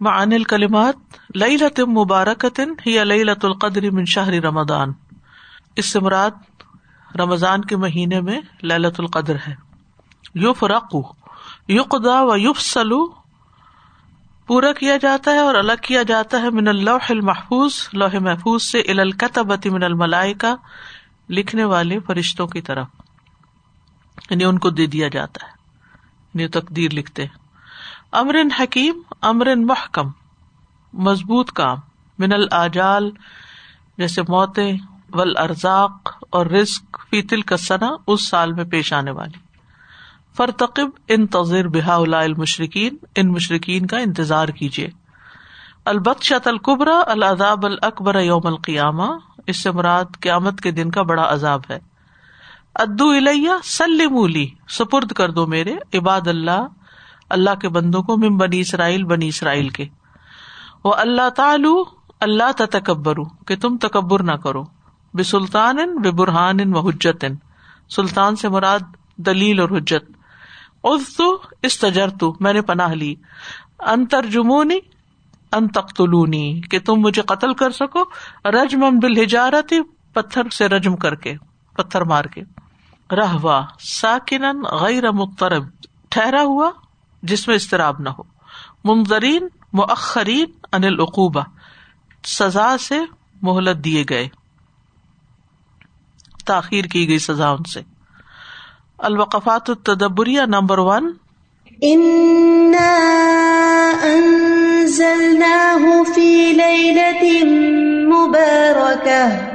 معن الکلمات لئی لتم مبارکتن ہی لئی لت القدر من شہری رمضان۔ اس سے مراد رمضان کے مہینے میں للت القدر ہے۔ یوف رقو یقدا و یوف سلو پورا کیا جاتا ہے اور الگ کیا جاتا ہے من اللہ المحفوظ لوہ محفوظ سے الکتبتی من الملائکہ لکھنے والے فرشتوں کی طرف۔ یعنی ان کو دے دیا جاتا ہے۔ یعنی تقدیر لکھتے امر حکیم امر محکم، مضبوط کام، من الجال جیسے موتیں ول ارزاق اور رسک فیتل کا سنا اس سال میں پیش آنے والی۔ فرتقب ان تذر بحا المشرقین ان مشرقین کا انتظار کیجیے البت شت القبرا العذاب الکبر یوم القیامہ، اس سے مراد قیامت کے دن کا بڑا عذاب ہے۔ ادو الیہ سلی سپرد کر دو میرے، عباد اللہ اللہ کے بندوں کو مم بنی اسرائیل بنی اسرائیل کے۔ وہ اللہ تعالو اللہ تکبر کہ تم تکبر نہ کرو۔ بے سلطان بے برہان و حجت سلطان سے مراد دلیل اور حجت۔ تو استجر تو میں نے پناہ لی۔ انتر جمونی ان تختلونی کہ تم مجھے قتل کر سکو۔ رجم بل ہجارت پتھر سے رجم کر کے، پتھر مار کے۔ رہوا ساکن غیر مخترب ٹھہرا ہوا جس میں استراب نہ ہو۔ منظرین مؤخرین ان العقوبہ، سزا سے مہلت دیے گئے۔ تاخیر کی گئی سزا ان سے۔ الوقفات التدبریہ نمبر ون۔ فی لیلت مبارکہ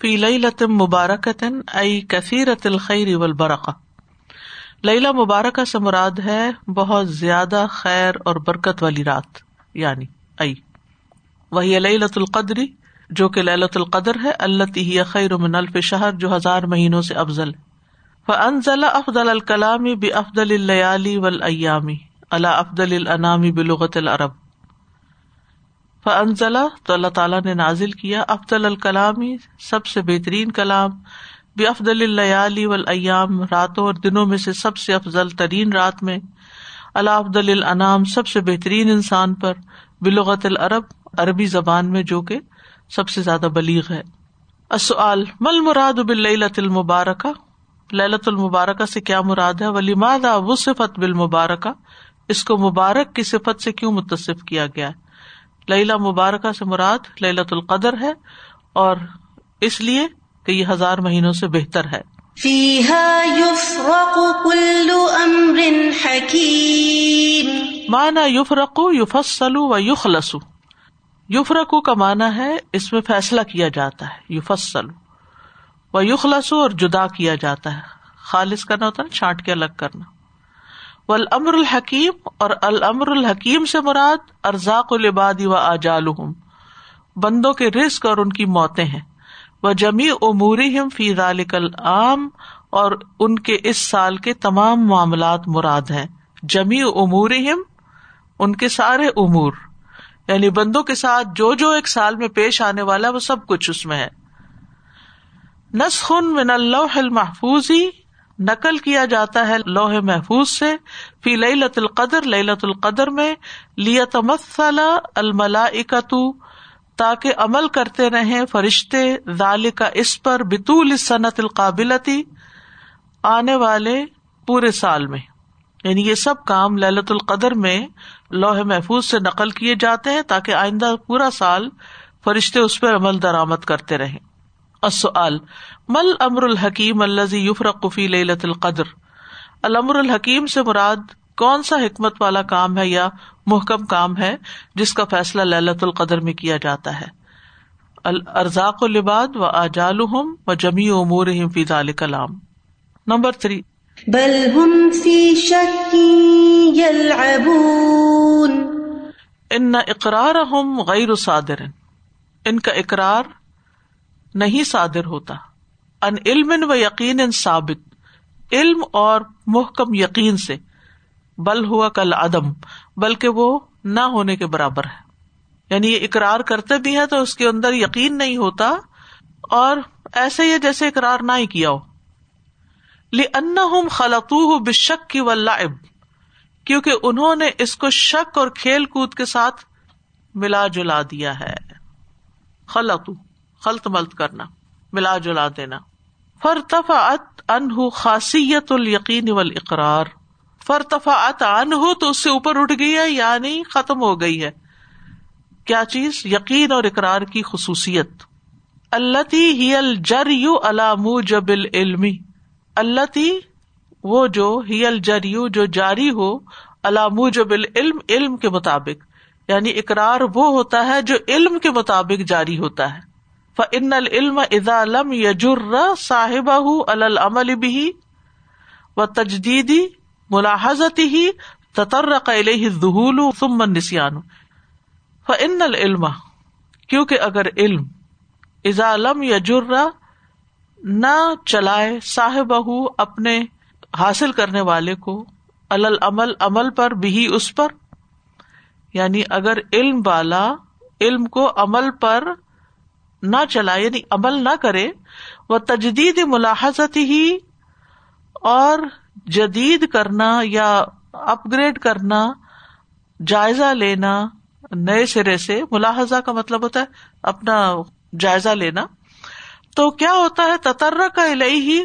فی لیلت مبارکت ای کثیرت الخیر والبرکہ۔ لیلا مبارکہ سے مراد ہے بہت زیادہ خیر اور برکت والی رات یعنی ائی وہی للت القدری جو کہ للت القدر ہے اللہ خیر من الف شہر، جو ہزار مہینوں سے افضل۔ فانزل افضل الکلام بافضل اللیالی والایامی اللہ افضل الانام بلغت العرب۔ فانزل تو اللہ تعالیٰ نے نازل کیا افضل الکلامی سب سے بہترین کلام۔ بافضل اللیالی والایام راتوں اور دنوں میں سے سب سے افضل ترین رات میں۔ اللہ افضل الانام سب سے بہترین انسان پر۔ بلغت العرب، عربی زبان میں جو کہ سب سے زیادہ بلیغ ہے۔ السؤال مل مراد باللیلۃ المبارکہ؟ للت المبارکہ سے کیا مراد ہے؟ ولی مادا وصفت بالمبارکہ؟ اس کو مبارک کی صفت سے کیوں متصف کیا گیا ہے؟ لیلا مبارکہ سے مراد للت القدر ہے اور اس لیے کہ یہ ہزار مہینوں سے بہتر ہے۔ مانا یوف رقو یوفسلو و یوخلسو یوفرقو کا مانا ہے اس میں فیصلہ کیا جاتا ہے یوفسلو و یوخلسو اور جدا کیا جاتا ہے۔ خالص کرنا ہوتا ہے چھانٹ کے الگ کرنا۔ و المر الحکیم اور المر الحکیم سے مراد ارزاق العبادی و اجال بندوں کے رسک اور ان کی موتیں ہیں۔ وہ جمی عموری ہم فی ذالکل عام اور ان کے اس سال کے تمام معاملات مراد ہیں۔ جمی عمور ان کے سارے امور یعنی بندوں کے ساتھ جو جو ایک سال میں پیش آنے والا وہ سب کچھ اس میں ہے۔ نسخن من اللہ المحفوظ ہی نقل کیا جاتا ہے لوہ محفوظ سے، فی لت القدر لت القدر میں لیت مسلح الملا تاکہ عمل کرتے رہے فرشتے ذال کا اس پر بطول صنعت القابلتی آنے والے پورے سال میں۔ یعنی یہ سب کام للت القدر میں لوہے محفوظ سے نقل کیے جاتے ہیں تاکہ آئندہ پورا سال فرشتے اس پہ عمل درآمد کرتے رہیں۔ رہے مل امر الحکیم الزی یفر قفی للت القدر المر الحکیم سے مراد کون سا حکمت والا کام ہے یا محکم کام ہے جس کا فیصلہ للت القدر میں کیا جاتا ہے؟ الرزاق الباد و اجال و جمی امور فیض کلام نمبر تھری بل ان اقرار ہم غیر صادر ان کا اقرار نہیں صادر ہوتا۔ ان علم و یقین ان ثابت۔ علم اور محکم یقین سے۔ بل ہوا کل عدم۔ بلکہ وہ نہ ہونے کے برابر ہے۔ یعنی یہ اقرار کرتے بھی ہے تو اس کے اندر یقین نہیں ہوتا۔ اور ایسے ہی جیسے اقرار نہ ہی کیا ہو۔ لِأَنَّهُمْ خَلَطُوهُ بِالشَّكِّ وَاللَّعِبِ۔ کیونکہ انہوں نے اس کو شک اور کھیل کود کے ساتھ ملا جلا دیا ہے۔ خلط خلط ملت کرنا، ملا جلا دینا۔ فرتفعت انہ خاصیت الیقین والاقرار۔ فرتفعت انہ تو اس سے اوپر اٹھ گئی ہے یعنی ختم ہو گئی ہے۔ کیا چیز؟ یقین اور اقرار کی خصوصیت۔ اللہ ہی الجریو علا موجب العلمی اللہ وہ جو ہی الجریو جو جاری ہو علا موجب العلم، علم کے مطابق۔ یعنی اقرار وہ ہوتا ہے جو علم کے مطابق جاری ہوتا ہے۔ فن العلم اذا لم یجر صاحب العمل بھی و تجدیدی ملاحظت ہی تطرق الیہ الذہول ثم النسیان فن العلم کیونکہ اگر علم اذا لم یجر نہ چلائے صاحب اپنے حاصل کرنے والے کو العمل، عمل پر بھی اس پر یعنی اگر علم والا، علم کو عمل پر نہ چلائے یعنی عمل نہ کرے وہ تجدید ملاحظت ہی، اور جدید کرنا یا اپ گریڈ کرنا، جائزہ لینا، نئے سرے سے، ملاحظہ کا مطلب ہوتا ہے اپنا جائزہ لینا۔ تو کیا ہوتا ہے؟ تتر کا الہی ہی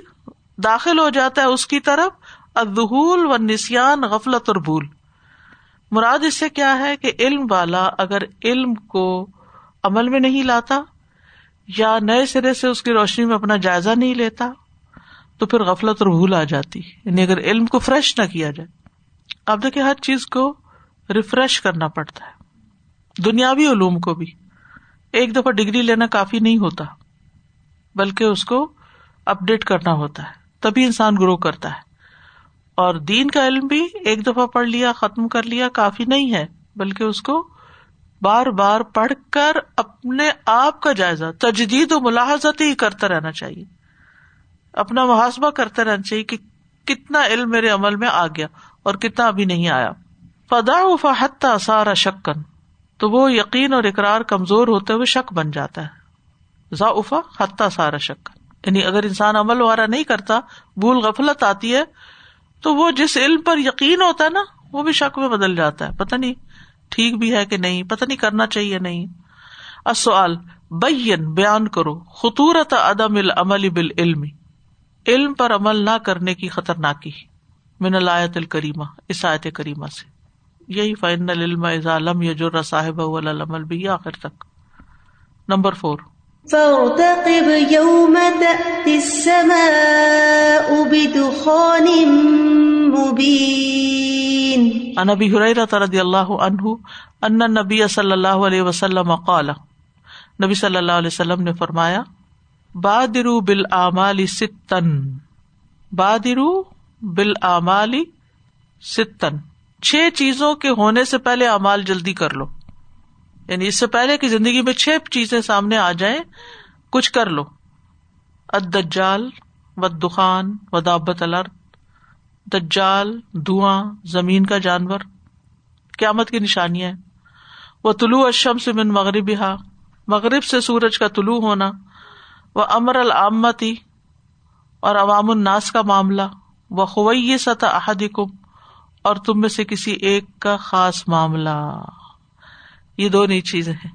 داخل ہو جاتا ہے اس کی طرف ادہول و نسان غفلت اور بھول۔ مراد اس سے کیا ہے کہ علم والا اگر علم کو عمل میں نہیں لاتا یا نئے سرے سے اس کی روشنی میں اپنا جائزہ نہیں لیتا، تو پھر غفلت اور بھول آ جاتی۔ یعنی اگر علم کو فریش نہ کیا جائے۔ اب دیکھیں ہر چیز کو ریفریش کرنا پڑتا ہے۔ دنیاوی علوم کو بھی۔ ایک دفعہ ڈگری لینا کافی نہیں ہوتا، بلکہ اس کو اپ ڈیٹ کرنا ہوتا ہے۔ تبھی انسان گرو کرتا ہے۔ اور دین کا علم بھی ایک دفعہ پڑھ لیا، ختم کر لیا، کافی نہیں ہے، بلکہ اس کو بار بار پڑھ کر اپنے آپ کا جائزہ، تجدید و ملاحظت ہی کرتا رہنا چاہیے۔ اپنا محاسبہ کرتا رہنا چاہیے کہ کتنا علم میرے عمل میں آ گیا اور کتنا ابھی نہیں آیا۔ فدا حتہ سارا شکن تو وہ یقین اور اقرار کمزور ہوتے ہوئے شک بن جاتا ہے۔ ذا افا حتہ سارا شکن یعنی اگر انسان عمل وغیرہ نہیں کرتا، بھول غفلت آتی ہے، تو وہ جس علم پر یقین ہوتا ہے نا، وہ بھی شک میں بدل جاتا ہے۔ پتا نہیں ٹھیک بھی ہے کہ نہیں پتا نہیں کرنا چاہیے نہیں۔ اصل بین، بیان کرو۔ خطورت عدم العمل بال علم علم پر عمل نہ کرنے کی خطرناکی۔ من الایت الکریمہ، اس آیت کریمہ سے۔ یہی فائن العلم ازالم یجر صاحب العمل بھی آخر تک۔ Number four. فارتقب يوم تأتي السماء بدخان مبين۔ عن ابي هريره رضي الله عنه ان النبي صلى الله عليه وسلم قال نبی صلی اللہ علیہ وسلم نے فرمایا بادرو بال امال ستن بادرو بال امال ستن چھ چیزوں کے ہونے سے پہلے امال جلدی کر لو. یعنی اس سے پہلے کی زندگی میں چھ چیزیں سامنے آ جائیں، کچھ کر لو. ادال و دخان و دابت الرد دجال، دھواں، زمین کا جانور۔ قیامت کی نشانیاں ہیں وہ طلوع اشم سے من مغرب ہا مغرب سے سورج کا طلوع ہونا۔ وہ امر العامتی۔ اور عوام الناس کا معاملہ۔ وہ خوئی سطح احدکم۔ اور تم میں سے کسی ایک کا خاص معاملہ۔ یہ دو نئی چیزیں ہیں۔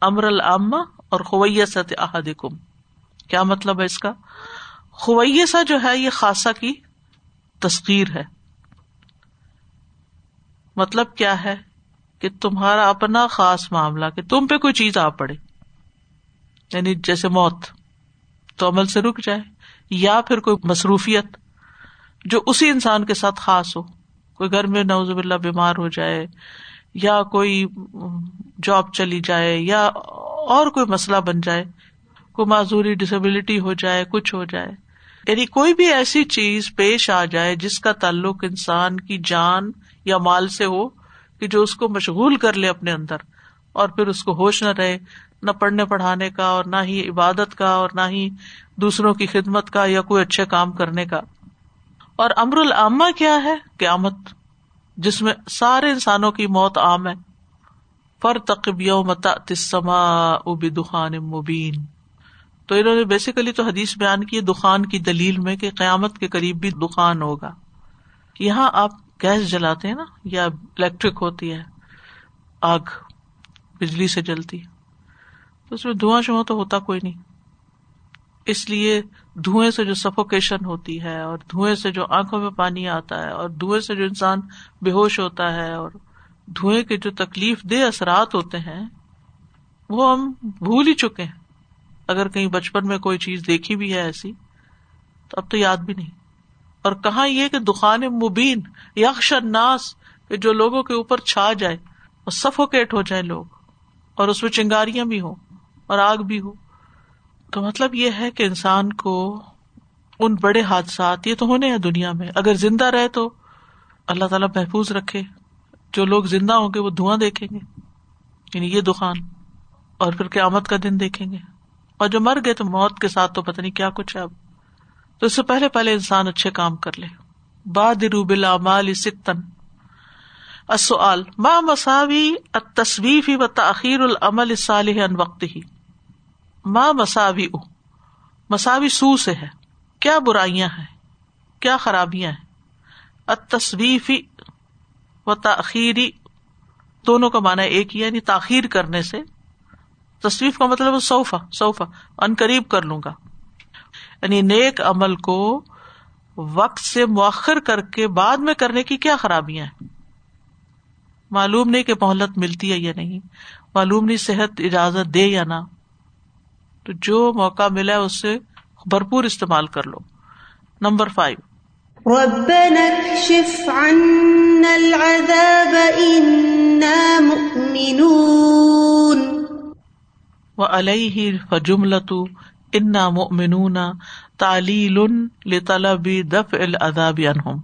امر العامہ اور خویست احد کم کیا مطلب ہے اس کا؟ خویسا جو ہے یہ خاصا کی تصغیر ہے۔ مطلب کیا ہے کہ تمہارا اپنا خاص معاملہ، کہ تم پہ کوئی چیز آ پڑے۔ یعنی جیسے موت، تو عمل سے رک جائے، یا پھر کوئی مصروفیت جو اسی انسان کے ساتھ خاص ہو۔ کوئی گھر میں نوز اللہ بیمار ہو جائے، یا کوئی جاب چلی جائے، یا اور کوئی مسئلہ بن جائے، کوئی معذوری ڈسبلٹی ہو جائے، کچھ ہو جائے۔ یعنی کوئی بھی ایسی چیز پیش آ جائے جس کا تعلق انسان کی جان یا مال سے ہو کہ جو اس کو مشغول کر لے اپنے اندر اور پھر اس کو ہوش نہ رہے، نہ پڑھنے پڑھانے کا اور نہ ہی عبادت کا اور نہ ہی دوسروں کی خدمت کا یا کوئی اچھے کام کرنے کا۔ اور امر العامہ کیا ہے؟ قیامت، جس میں سارے انسانوں کی موت عام ہے۔ فر تقب یوم تسما اب دخان مبین۔ تو انہوں نے بیسیکلی تو حدیث بیان کی دخان کی دلیل میں کہ قیامت کے قریب بھی دخان ہوگا۔ یہاں آپ گیس جلاتے ہیں نا، یا الیکٹرک ہوتی ہے، آگ بجلی سے جلتی تو اس میں دھواں شواں تو ہوتا کوئی نہیں۔ اس لیے دھوئیں سے جو سفوکیشن ہوتی ہے، اور دھوئیں سے جو آنکھوں میں پانی آتا ہے، اور دھوئیں سے جو انسان بے ہوش ہوتا ہے، اور دھوئیں کے جو تکلیف دہ اثرات ہوتے ہیں، وہ ہم بھول ہی چکے ہیں۔ اگر کہیں بچپن میں کوئی چیز دیکھی بھی ہے ایسی، تو اب تو یاد بھی نہیں۔ اور کہاں یہ کہ دخان مبین یکش ناس کہ جو لوگوں کے اوپر چھا جائے اور سفوکیٹ ہو جائے لوگ، اور اس میں چنگاریاں بھی ہوں، اور آگ بھی ہو۔ تو مطلب یہ ہے کہ انسان کو ان بڑے حادثات، یہ تو ہونے ہیں دنیا میں۔ اگر زندہ رہے تو اللہ تعالیٰ محفوظ رکھے۔ جو لوگ زندہ ہوں گے وہ دھواں دیکھیں گے یعنی یہ دکان اور پھر قیامت کا دن دیکھیں گے۔ اور جو مر گئے تو موت کے ساتھ تو پتہ نہیں کیا کچھ ہے اب۔ تو اس سے پہلے پہلے انسان اچھے کام کر لے۔ باد مال ستن اصل ماں مساوی تصویفی و تاخیر العمل صالح ان وقت ہی ماں مساوی او؟ مساوی سو سے ہے۔ کیا برائیاں ہیں؟ کیا خرابیاں ہیں؟ تصویفی و تاخیری دونوں کا مانا ایک ہی یعنی تاخیر کرنے سے۔ تصویف کا مطلب صوفا صوفا ان قریب کر لوں گا۔ یعنی نیک عمل کو وقت سے مؤخر کر کے بعد میں کرنے کی کیا خرابیاں ہیں؟ معلوم نہیں کہ مہلت ملتی ہے یا نہیں، معلوم نہیں صحت اجازت دے یا نہ۔ تو جو موقع ملا اس سے بھرپور استعمال کر لو۔ Number five. وہ علیہ فجملت انا مؤمنون تعلیل لطلب دفع العذاب عنہم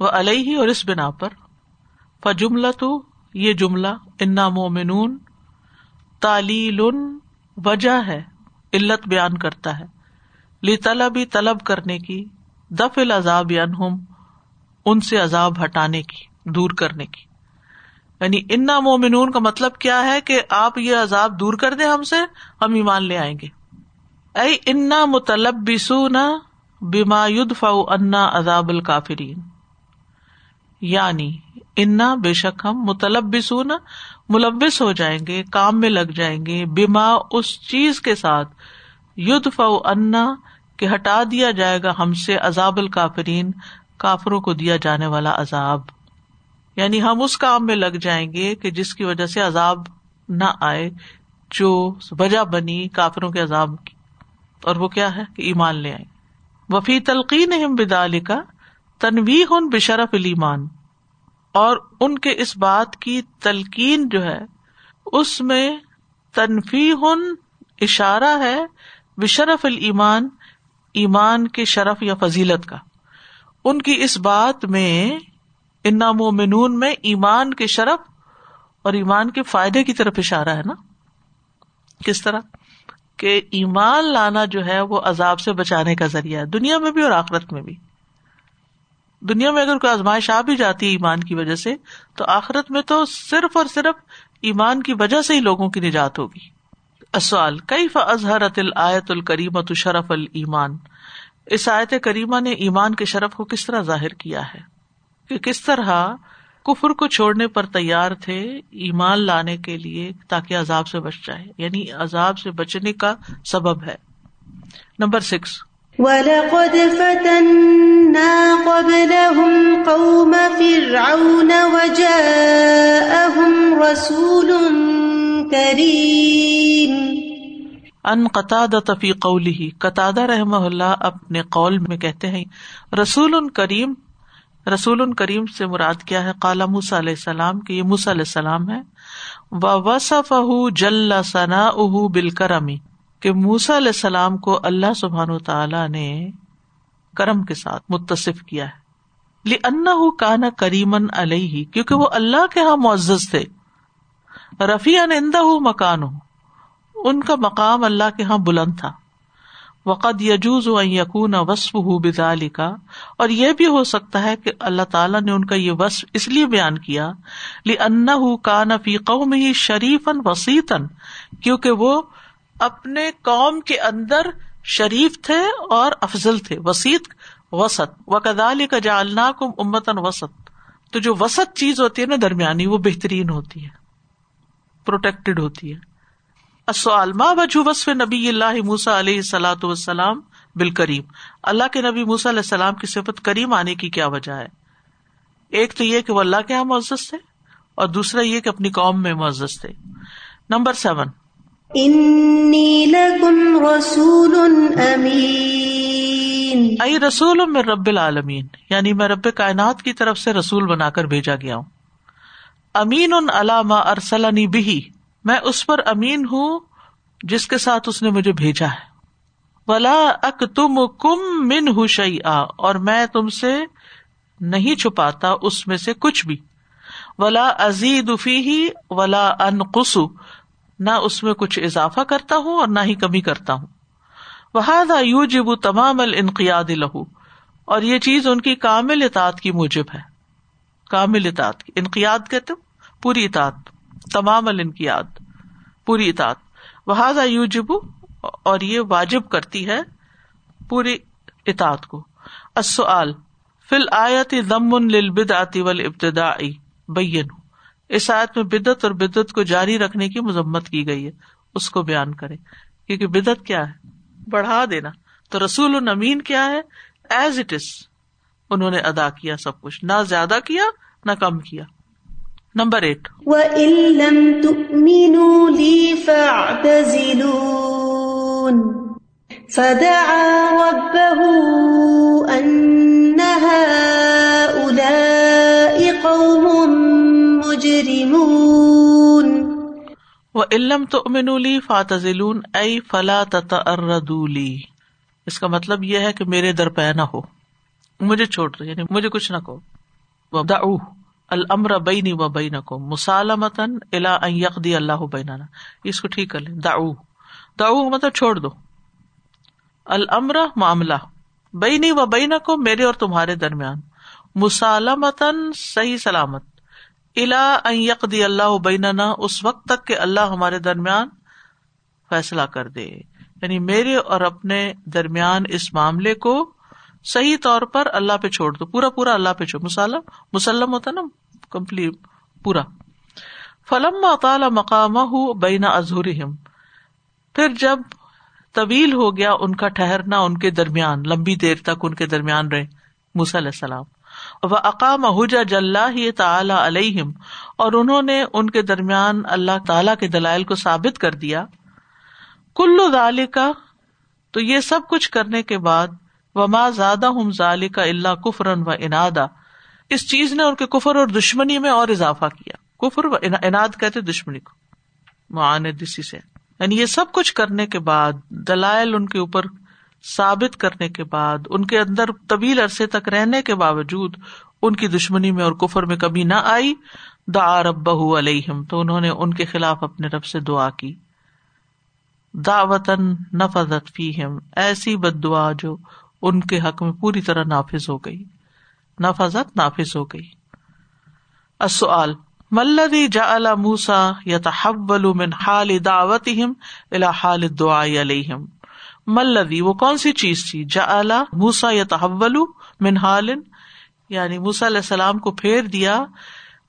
وہ علیہ اور اس بنا پر فجملت یہ جملہ انا مومنون تعلیل وجہ ہے، علت بیان کرتا ہے۔ لی طلب طلب کرنے کی دف العذاب عنہم ان سے عذاب ہٹانے کی، دور کرنے کی۔ یعنی انا مومنون کا مطلب کیا ہے کہ آپ یہ عذاب دور کر دیں ہم سے، ہم ایمان لے آئیں گے۔ اے انا مطلب بسونا بیما انا عذاب الکافرین۔ یعنی انا بے شک ہم مطلب بسونا ملبس ہو جائیں گے، کام میں لگ جائیں گے بیما اس چیز کے ساتھ ید انا کہ ہٹا دیا جائے گا ہم سے عذاب الکافرین، کافروں کو دیا جانے والا عذاب۔ یعنی ہم اس کام میں لگ جائیں گے کہ جس کی وجہ سے عذاب نہ آئے، جو وجہ بنی کافروں کے عذاب کی۔ اور وہ کیا ہے؟ کہ ایمان لے آئے وفی تلقین بدال کا تنوی ہن بشرف المان اور ان کے اس بات کی تلقین جو ہے، اس میں تنفی ہن اشارہ ہے بشرف المان ایمان کے شرف یا فضیلت کا۔ ان کی اس بات میں انا مومنون میں ایمان کے شرف اور ایمان کے فائدے کی طرف اشارہ ہے نا؟ کس طرح؟ کہ ایمان لانا جو ہے وہ عذاب سے بچانے کا ذریعہ ہے، دنیا میں بھی اور آخرت میں بھی۔ دنیا میں اگر کوئی آزمائش آ بھی جاتی ہے ایمان کی وجہ سے، تو آخرت میں تو صرف اور صرف ایمان کی وجہ سے ہی لوگوں کی نجات ہوگی۔ اصل کئی فضحرت الآت الکریمت شرف المان اس آیت کریمہ نے ایمان کے شرف کو کس طرح ظاہر کیا ہے؟ کہ کس طرح کفر کو چھوڑنے پر تیار تھے ایمان لانے کے لیے تاکہ عذاب سے بچ جائے یعنی عذاب سے بچنے کا سبب ہے۔ Number six. وَلَقَدْ فَتَنَّا قَبْلَهُمْ قَوْمَ فِرْعَوْنَ وَجَاءَهُمْ رَسُولٌ كَرِيمٌ۔ ان قطع فی قوله قطع رحمہ اللہ اپنے قول میں کہتے ہیں رسول کریم رسول کریم سے مراد کیا ہے؟ کالا موسا علیہ السلام کی، یہ موسا علیہ السلام ہے۔ و جل ثنا اہ بال کرمی کہ موسا علیہ السلام کو اللہ سبحان تعالی نے کرم کے ساتھ متصف کیا ہے۔ لی ان کانا کریمن علیہ کیونکہ وہ اللہ کے یہاں معزز تھے۔ رفیع اندہ مکان ان کا مقام اللہ کے یہاں بلند تھا۔ وقد یجوز و یقون وصف ہُو بزال کا اور یہ بھی ہو سکتا ہے کہ اللہ تعالیٰ نے ان کا یہ وصف اس لیے بیان کیا لی ان کا نفی قوم ہی شریفن وسیطن کیونکہ وہ اپنے قوم کے اندر شریف تھے اور افضل تھے، وسیط، وسط و کدالی کا جالنا کم امتن وسط۔ تو جو وسط چیز ہوتی ہے نا درمیانی، وہ بہترین ہوتی ہے پروٹیکٹڈ ہوتی ہے۔ وجہ وصف نبی اللہ موسا علیہ سلاۃ وسلام بال کریم اللہ کے نبی موسا علیہ السلام کی صفت کریم آنے کی کیا وجہ ہے؟ ایک تو یہ کہ وہ اللہ کے یہاں معزز تھے اور دوسرا یہ کہ اپنی قوم میں معزز تھے۔ Number seven. رسول ائی رسول میں رب العالمین یعنی میں رب کائنات کی طرف سے رسول بنا کر بھیجا گیا ہوں۔ امین ان علامہ ارسلنی بھی میں اس پر امین ہوں جس کے ساتھ اس نے مجھے بھیجا ہے۔ ولا اک تم کم من ہوں اور میں تم سے نہیں چھپاتا اس میں سے کچھ بھی۔ ولا ازید ہی ولا ان قسو نہ اس میں کچھ اضافہ کرتا ہوں اور نہ ہی کمی کرتا ہوں۔ وہ یو جب تمام الانقیاد لہو اور یہ چیز ان کی کامل اطاعت کی موجب ہے۔ کامل اطاعت کی انقیاد کہتے پوری اطاعت۔ تمام الانقیاد پوری اطاعت۔ وہ یو جب اور یہ واجب کرتی ہے پوری اطاعت کو۔ السؤال فل آیت ضم للبدعت آتی بین۔ اس آیت میں بدت اور بدت کو جاری رکھنے کی مذمت کی گئی ہے۔ اس کو بیان کرے کیونکہ بدت کیا ہے؟ بڑھا دینا۔ تو رسول الامین کیا ہے؟ ایز اٹ از انہوں نے ادا کیا سب کچھ۔ نہ زیادہ کیا، نہ کم کیا۔ نمبر ایٹ فدعا ربه أن هؤلاء قوم مجرمون۔ وَإِلَّمْ تُؤْمِنُوا لِي فَاتَزِلُونَ أَي فَلَا تَتَأَرَّدُوا لِي۔ اس کا مطلب یہ ہے کہ میرے در پہ نہ ہو۔ مجھے چھوڑ دو یعنی مجھے کچھ نہ کہو۔ وَدَعُوهُ الامر بینی و بینکم مسالمتن الا ان اللہ بیننا۔ اس کو ٹھیک کر لیں۔ دعو۔ دعو مطلب چھوڑ دو۔ المر معاملہ۔ بینی و بین کو میرے اور تمہارے درمیان۔ مسالمتن صحیح سلامت۔ الا یقدی اللہ بیننا۔ اس وقت تک کہ اللہ ہمارے درمیان فیصلہ کر دے۔ یعنی میرے اور اپنے درمیان اس معاملے کو صحیح طور پر اللہ پہ چھوڑ دو۔ پورا پورا اللہ پہ چھوڑ۔ مسالم مسلم ہوتا نا کمپلیٹ پورا فلم تعالی مقام ہوں بینا ازہر پھر جب طویل ہو گیا ان کا ٹھہرنا ان کے درمیان، لمبی دیر تک ان کے درمیان رہے، موسی علیہ السلام. وہ اقام حجا جل تعالی علیہم اور انہوں نے ان کے درمیان اللہ تعالی کے دلائل کو ثابت کر دیا. کلو دال کا تو یہ سب کچھ کرنے کے بعد، وما زیادہ ہم ظال کا اللہ کفرن و انادا اس چیز نے ان کے کفر اور دشمنی میں اور اضافہ کیا۔ کفر اناد کہتے دشمنی کو۔ معاندسی سے۔ یعنی یہ سب کچھ کرنے کے بعد، دلائل ان کے اوپر ثابت کرنے کے بعد، ان کے اندر طویل عرصے تک رہنے کے باوجود ان کی دشمنی میں اور کفر میں کبھی نہ آئی۔ دا رب علیہم۔ تو انہوں نے ان کے خلاف اپنے رب سے دعا کی۔ دعوتن نفذت فیہم۔ ایسی بد دعا جو ان کے حق میں پوری طرح نافذ ہو گئی۔ نفذت نافذ ہو گئی۔ السؤال ملدی جا موسا یا تحول من حال دعوت حال دعا علیہم؟ ملدی وہ کون سی چیز تھی؟ جا موسا یا تحول من حال یعنی موسا علیہ السلام کو پھیر دیا،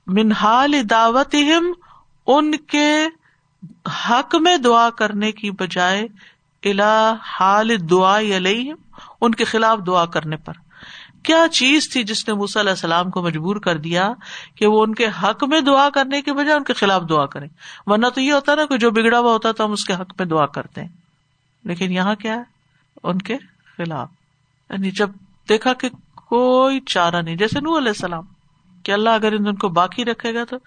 من حال دعوت ان کے حق میں دعا کرنے کی بجائے الا حال دعا علیہم، ان کے خلاف دعا کرنے پر۔ کیا چیز تھی جس نے موسی علیہ السلام کو مجبور کر دیا کہ وہ ان کے حق میں دعا کرنے کے بجائے ان کے خلاف دعا کرے ورنہ تو یہ ہوتا نا کہ جو بگڑا ہوا ہوتا تو ہم اس کے حق میں دعا کرتے ہیں۔ لیکن یہاں کیا ہے؟ ان کے خلاف۔ یعنی جب دیکھا کہ کوئی چارہ نہیں، جیسے نو علیہ السلام، کہ اللہ اگر ان کو باقی رکھے گا تو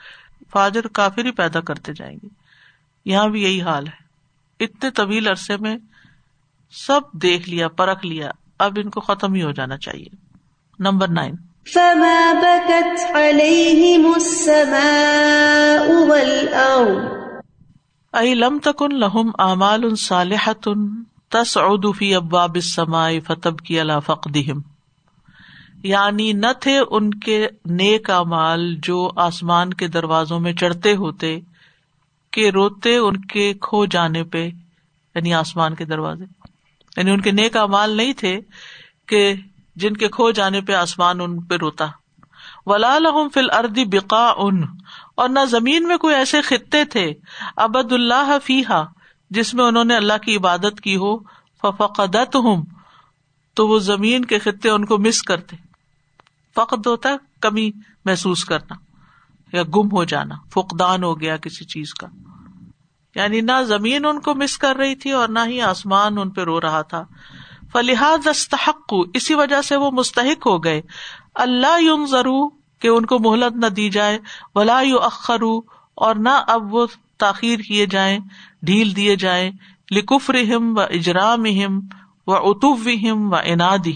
فاجر کافر ہی پیدا کرتے جائیں گے۔ یہاں بھی یہی حال ہے۔ اتنے طویل عرصے میں سب دیکھ لیا، پرکھ لیا، اب ان کو ختم ہی ہو جانا چاہیے۔ Number nine. ائی لم تکن لہم امال صالحت تس فی ابواب السماء فتب کی اللہ فقدہم یعنی نہ تھے ان کے نیک امال جو آسمان کے دروازوں میں چڑھتے ہوتے کہ روتے ان کے کھو جانے پہ یعنی آسمان کے دروازے۔ یعنی ان کے نیک امال نہیں تھے کہ جن کے کھو جانے پہ آسمان ان پہ روتا۔ ولا لہم فل اردی بقا ان اور نہ زمین میں کوئی ایسے خطے تھے ابد اللہ فیحا جس میں انہوں نے اللہ کی عبادت کی ہو۔ فقدت ہوں تو وہ زمین کے خطے ان کو مس کرتے۔ فقد ہوتا ہے کمی محسوس کرنا، یا گم ہو جانا، فقدان ہو گیا کسی چیز کا۔ یعنی نہ زمین ان کو مس کر رہی تھی اور نہ ہی آسمان ان پہ رو رہا تھا۔ فلحاد استحق اسی وجہ سے وہ مستحق ہو گئے۔ اللہ یون ضرور کہ ان کو مہلت نہ دی جائے، ولا یو اخرو اور نہ اب وہ تاخیر کیے جائیں، ڈھیل دیے جائیں لکفر و اجرام ہم و اتوب و اناد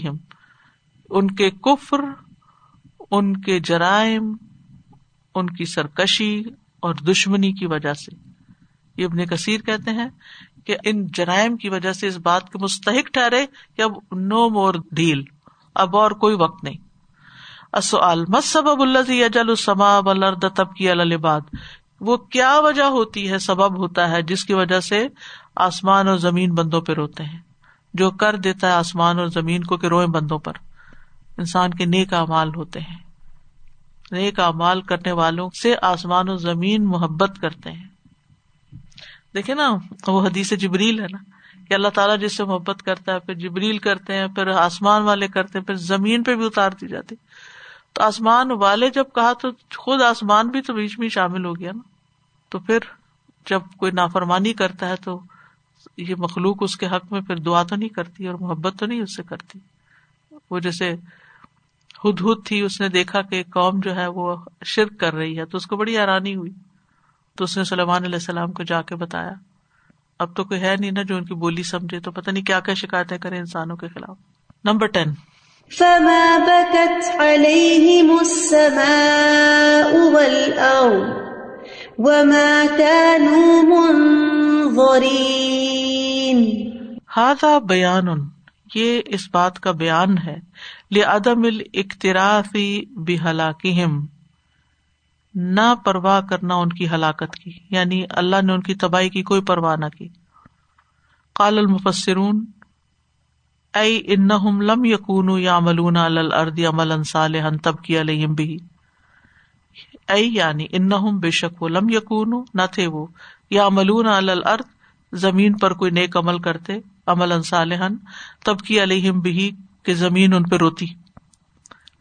ان کے کفر، ان کے جرائم، ان کی سرکشی اور دشمنی کی وجہ سے۔ یہ ابن کثیر کہتے ہیں کہ ان جرائم کی وجہ سے اس بات کے مستحق ٹھہرے کہ اب نو مور ڈھیل اب اور کوئی وقت نہیں۔ سبب اللہ تب کی الباد وہ کیا وجہ ہوتی ہے، سبب ہوتا ہے جس کی وجہ سے آسمان اور زمین بندوں پہ روتے ہیں؟ جو کر دیتا ہے آسمان اور زمین کو کہ روئے بندوں پر۔ انسان کے نیک امال ہوتے ہیں۔ نیک امال کرنے والوں سے آسمان و زمین محبت کرتے ہیں۔ دیکھے نا، وہ حدیث جبریل ہے نا، کہ اللہ تعالیٰ جس سے محبت کرتا ہے، پھر جبریل کرتے ہیں، پھر آسمان والے کرتے ہیں، پھر زمین پہ بھی اتار دی جاتی۔ تو آسمان والے جب کہا تو خود آسمان بھی تو بیچ میں شامل ہو گیا نا۔ تو پھر جب کوئی نافرمانی کرتا ہے تو یہ مخلوق اس کے حق میں پھر دعا تو نہیں کرتی اور محبت تو نہیں اس سے کرتی۔ وہ جیسے ہد ہد تھی، اس نے دیکھا کہ قوم جو ہے وہ شرک کر رہی ہے، تو اس کو بڑی حیرانی ہوئی۔ تو اس نے سلمان علیہ السلام کو جا کے بتایا اب تو کوئی ہے نہیں نا جو ان کی بولی سمجھے تو پتہ نہیں کیا کیا شکایتیں کرے انسانوں کے خلاف۔ Number ten. فما بكت عليهم السماء والأرض وما كانوا منظرين۔ هذا بیان یہ اس بات کا بیان ہے لعدم الاقتراف بہلاکہم نہ پرواہ کرنا ان کی ہلاکت کی یعنی اللہ نے ان کی تباہی کی کوئی پرواہ نہ کی۔ قال المفسرون، اے ان لم یقون یا ملون الرد عمل صالح تب کی علیہم بھی اے یعنی ان بے شک وہ لم یقون نہ تھے وہ۔ یا ملون الرد زمین پر کوئی نیک عمل کرتے عمل صالح تب کی علیہم بھی کہ زمین ان پہ روتی۔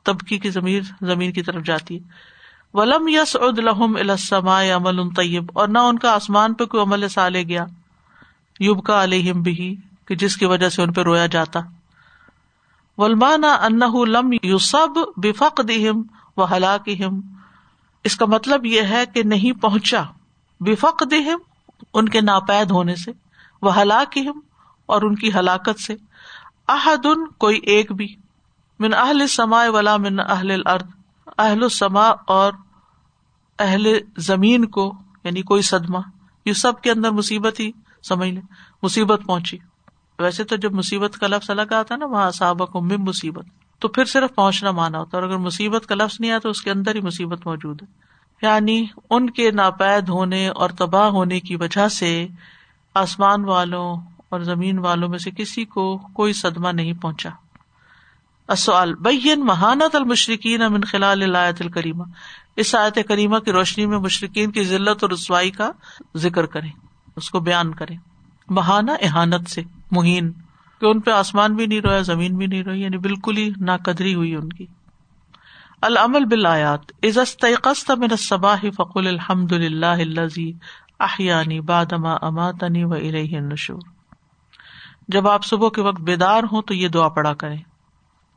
تب کی زمین زمین کی طرف جاتی۔ ہے ولم یس اد الحم السما عمل ان طیب، اور نہ ان کا آسمان پہ کوئی عمل سالے گیا۔ یوب کا علیہم بھی کہ جس کی وجہ سے ان پہ رویا جاتا۔ ولمانا ان لم یو سب بفق دہم و ہلاک اس کا مطلب یہ ہے کہ نہیں پہنچا۔ بفق دہم ان کے ناپید ہونے سے۔ وہ ہلاک اور ان کی ہلاکت سے۔ احد کوئی ایک بھی۔ من اہل سما ولا من اہل الارض۔ اہل السما اور اہل زمین کو یعنی کوئی صدمہ یو سب کے اندر مصیبت ہی، سمجھ لیں، مصیبت پہنچی۔ ویسے تو جب مصیبت کا لفظ الگ آتا ہے نا، وہاں صحابہ کو مم مصیبت، تو پھر صرف پہنچنا مانا ہوتا ہے۔ اور اگر مصیبت کا لفظ نہیں آتا تو اس کے اندر ہی مصیبت موجود ہے۔ یعنی ان کے ناپید ہونے اور تباہ ہونے کی وجہ سے آسمان والوں اور زمین والوں میں سے کسی کو کوئی صدمہ نہیں پہنچا۔ اصل بین مہانت المشرقین امن خلال الایت الکریمہ اس آیت کریمہ کی روشنی میں مشرقین کی ذلت اور رسوائی کا ذکر کریں، اس کو بیان کریں۔ مہانہ احانت سے، مہین، کہ ان پہ آسمان بھی نہیں رویا، زمین بھی نہیں روئی یعنی بالکل ہی نا قدری ہوئی ان کی۔ العمل بالآیات عزت من الصباح فقل الحمد للہ الذی احیانی بادما اماتنی و الیہ النشور جب آپ صبح کے وقت بیدار ہوں تو یہ دعا پڑا کریں۔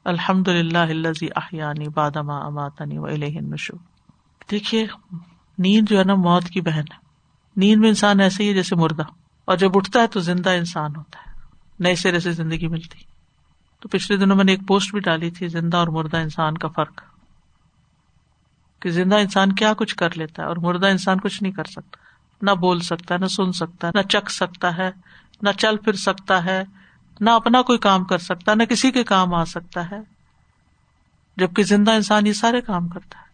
الحمد للہ الذی احیانی بادما اماتنی و الیہ دیکھیے، نیند جو ہے نا موت کی بہن ہے۔ نیند میں انسان ایسے ہی ہے جیسے مردہ۔ اور جب اٹھتا ہے تو زندہ انسان ہوتا ہے۔ نئے سرے سے زندگی ملتی۔ تو پچھلے دنوں میں نے ایک پوسٹ بھی ڈالی تھی، زندہ اور مردہ انسان کا فرق۔ کہ زندہ انسان کیا کچھ کر لیتا ہے اور مردہ انسان کچھ نہیں کر سکتا۔ نہ بول سکتا، نہ سن سکتا ہے نہ چکھ سکتا ہے، نہ چل پھر سکتا ہے۔ نہ اپنا کوئی کام کر سکتا، نہ کسی کے کام آ سکتا ہے، جبکہ زندہ انسان یہ سارے کام کرتا ہے۔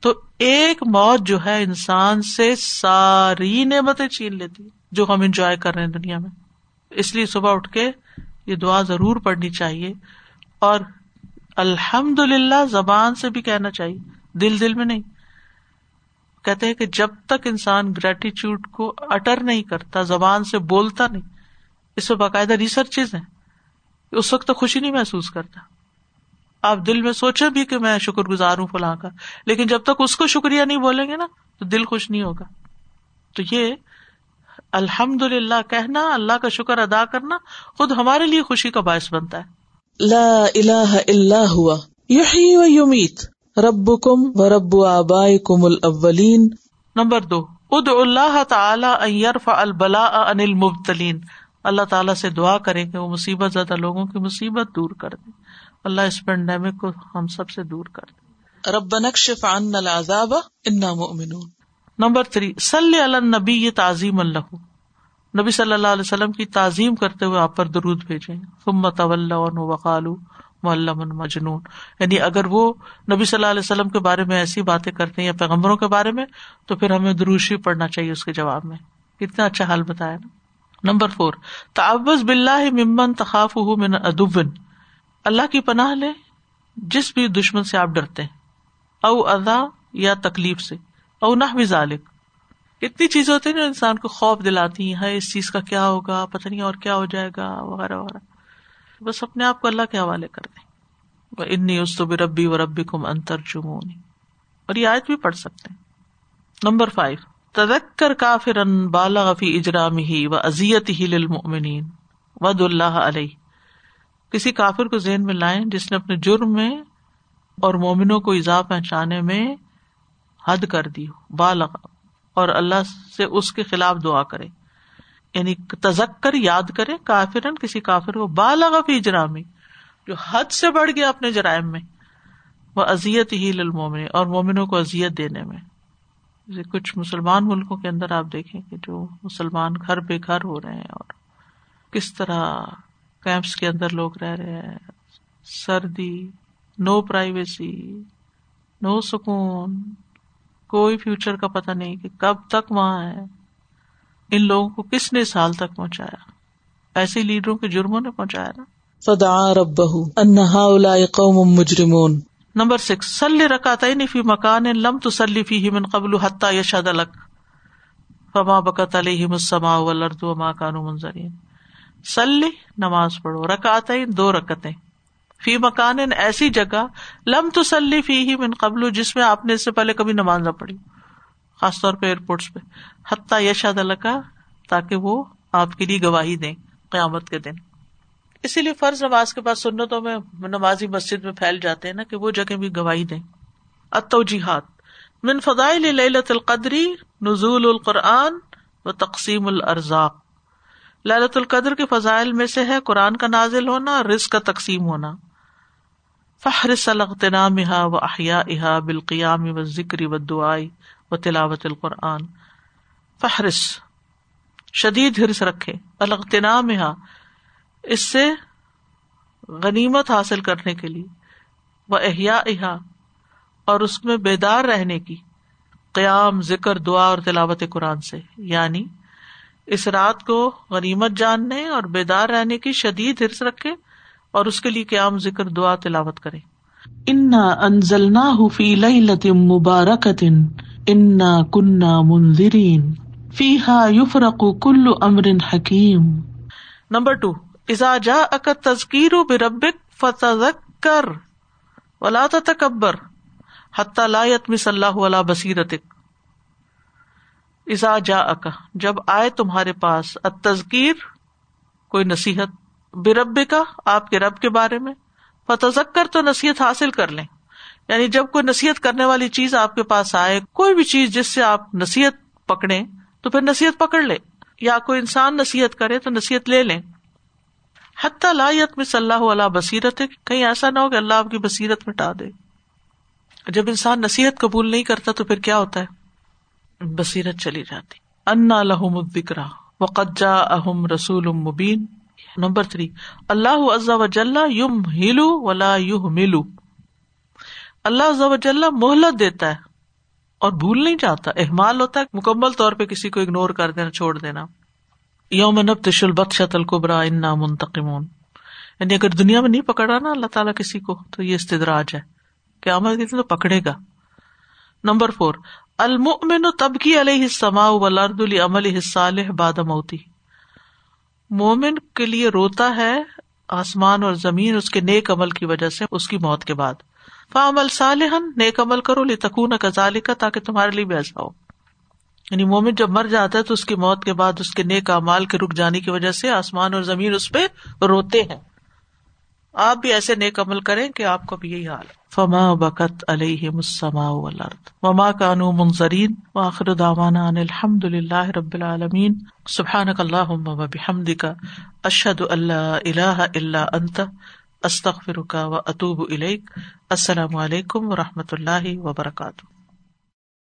تو ایک موت جو ہے انسان سے ساری نعمتیں چھین لیتی، جو ہم انجوائے کر رہے ہیں دنیا میں۔ اس لیے صبح اٹھ کے یہ دعا ضرور پڑھنی چاہیے۔ اور الحمد للہ زبان سے بھی کہنا چاہیے، دل دل میں نہیں۔ کہتے ہیں کہ جب تک انسان گریٹیچیوڈ کو اٹر نہیں کرتا، زبان سے بولتا نہیں اس میں باقاعدہ ریسرچز ہیں۔ اس وقت تو خوشی نہیں محسوس کرتا۔ آپ دل میں سوچے بھی کہ میں شکر گزار ہوں فلاں کا۔ لیکن جب تک اس کو شکریہ نہیں بولیں گے نا تو دل خوش نہیں ہوگا۔ تو یہ الحمد للہ کہنا اللہ کا شکر ادا کرنا خود ہمارے لیے خوشی کا باعث بنتا ہے۔ لا الہ الا ہوا۔ یحیی و یمیت۔ ربکم و رب آبائکم الاولین۔ نمبر دو۔ اد اللہ تعالی ان يرفع البلاء عن المبتلین۔ اللہ تعالیٰ سے دعا کریں کہ وہ مصیبت زیادہ لوگوں کی مصیبت دور کر دے۔ اللہ اس پینڈیمک کو ہم سب سے دور کر دے۔ رب نکشف عنا العذاب انا مؤمنون۔ نمبر تھری صلی اللہ نبی یہ تعظیم اللہ نبی صلی اللہ علیہ وسلم کی تعظیم کرتے ہوئے آپ پر درود بھیجے ثم طول وقالو معلم مجنون۔ یعنی اگر وہ نبی صلی اللہ علیہ وسلم کے بارے میں ایسی باتیں کرتے ہیں یا پیغمبروں کے بارے میں تو پھر ہمیں دروشی پڑھنا چاہیے اس کے جواب میں۔ کتنا اچھا حال بتایا نا۔ نمبر فور تعوض بلّہ ممن تخاف من ادبن اللہ کی پناہ لے، جس بھی دشمن سے آپ ڈرتے ہیں، او ادا یا تکلیف سے، او نہ ذالک۔ اتنی چیزیں ہوتی ہیں نا انسان کو خوف دلاتی ہیں اس چیز کا کیا ہوگا، پتہ نہیں اور کیا ہو جائے گا، وغیرہ وغیرہ۔ بس اپنے آپ کو اللہ کے حوالے کر دیں۔ وہ انی استب ربی و ربی کم انتر چمونی اور یہ آیت بھی پڑھ سکتے ہیں۔ نمبر فائیو تدکر کافر ان فی اجرام ہی و ازیت ہی للمؤمنین. ود اللہ علیہ. کسی کافر کو ذہن میں لائیں جس نے اپنے جرم میں اور مومنوں کو ایزا پہنچانے میں حد کر دی بالغ، اور اللہ سے اس کے خلاف دعا کرے. یعنی تزک کر یاد کرے کافرن، کسی کافر کو بالغ فی اجرامی جو حد سے بڑھ گیا اپنے جرائم میں وہ ازیت ہی للمومن اور مومنوں کو ازیت دینے میں. کچھ مسلمان ملکوں کے اندر آپ دیکھیں کہ جو مسلمان گھر بے گھر ہو رہے ہیں اور کس طرح کیمپس کے اندر لوگ رہ رہے ہیں، سردی، نو پرائیویسی، نو سکون، کوئی فیوچر کا پتا نہیں کہ کب تک وہاں ہے۔ ان لوگوں کو کس نے سال تک پہنچایا؟ ایسے لیڈروں کے جرموں نے پہنچایا نا۔ فدا رب قوم مجرمون۔ نمبر سکس سلی رکاتا فی مکان لم تو سلی فی من قبل حتہ یشاد الگ فما بکت علیہ مسما والارض وما کانو منظرین۔ سلی نماز پڑھو رکعت دو رکتیں فی مکان، ایسی جگہ، لم تو سلی فی ہی من قبل، جس میں آپ نے اس سے پہلے کبھی نماز نہ پڑھی۔ خاص طور پہ ایئرپورٹس پہ۔ حتیٰ یشاد اللہ کا تاکہ وہ آپ کے لیے گواہی دیں قیامت کے دن۔ اسی لیے فرض نماز کے بعد سنتوں میں نمازی مسجد میں پھیل جاتے ہیں نا کہ وہ جگہ بھی گواہی دیں۔ اتوجیحات من فضائل لیلت القدری نزول القرآن و تقسیم الارزاق۔ للت القدر کے فضائل میں سے ہے قرآن کا نازل ہونا، رزق کا تقسیم ہونا۔ فہرس الغتنام و احیا احا بالقیام و ذکری و دعائی و تلاوت القرآن۔ فہرس شدید ہرس رکھے۔ الغتنام اس سے غنیمت حاصل کرنے کے لیے وہ احیا احا اور اس میں بیدار رہنے کی قیام ذکر دعا اور تلاوت قرآن سے یعنی اس رات کو غنیمت جاننے اور بیدار رہنے کی شدید ہرس رکھے اور اس کے لیے قیام ذکر دعا تلاوت کرے۔ انا انزلنا فی لیلت مبارکت انا کننا منذرین فیہا یفرق کل امر حکیم نمبر ٹو ازا جا اکت تذکیر بربک فتذکر ولا تکبر حتی لا یتمس اللہ علی بصیرتک۔ ازا جا اکا جب آئے تمہارے پاس تذکیر کوئی نصیحت بے رب کا آپ کے رب کے بارے میں، فتذکر تو نصیحت حاصل کر لیں۔ یعنی جب کوئی نصیحت کرنے والی چیز آپ کے پاس آئے، کوئی بھی چیز جس سے آپ نصیحت پکڑے تو پھر نصیحت پکڑ لے یا کوئی انسان نصیحت کرے تو نصیحت لے لیں۔ حتیٰ لایت میں صلی اللہ علیہ بصیرت ہے کہیں ایسا نہ ہو کہ اللہ آپ کی بصیرت مٹا دے۔ جب انسان نصیحت قبول نہیں کرتا تو پھر کیا ہوتا ہے؟ بصیرت چلی جاتی۔ انا لہم الذکرا وقجا اہم رسول مبین۔ نمبر تھری، اللہ عزا وجل یم ہلو ولا یو ملو اللہ عزا وجل مہلت دیتا ہے اور بھول نہیں جاتا۔ احمال ہوتا ہے، مکمل طور پہ کسی کو اگنور کر دینا، چھوڑ دینا۔ یوم نب تشل بخشت القبرا انا منتقمون۔ یعنی اگر دنیا میں نہیں پکڑا نا اللہ تعالیٰ کسی کو، تو یہ استدراج ہے۔ کیا کے تو پکڑے گا۔ نمبر فور، المؤمن تب کی علیہ السماء والارض لعمل صالح بعد موتی مومن کے لیے روتا ہے آسمان اور زمین، اس کے نیک عمل کی وجہ سے اس کی موت کے بعد۔ فعمل صالحن نیک عمل کرو، لتکون کذالک تاکہ تمہارے لیے بھی ایسا ہو۔ یعنی مومن جب مر جاتا ہے تو اس کی موت کے بعد اس کے نیک امال کے رک جانے کی وجہ سے آسمان اور زمین اس پہ روتے ہیں۔ آپ بھی ایسے نیک عمل کریں کہ آپ کو بھی یہی حال فما بکت علیہ مسما وما کانو منظرین واخر داوانا ان الحمد للہ رب العالمین سبحان اللہ بحمد کا اشد اللہ اللہ اللہ انت استخ فرکا و اطوب السلام علیکم و رحمۃ اللہ وبرکاتہ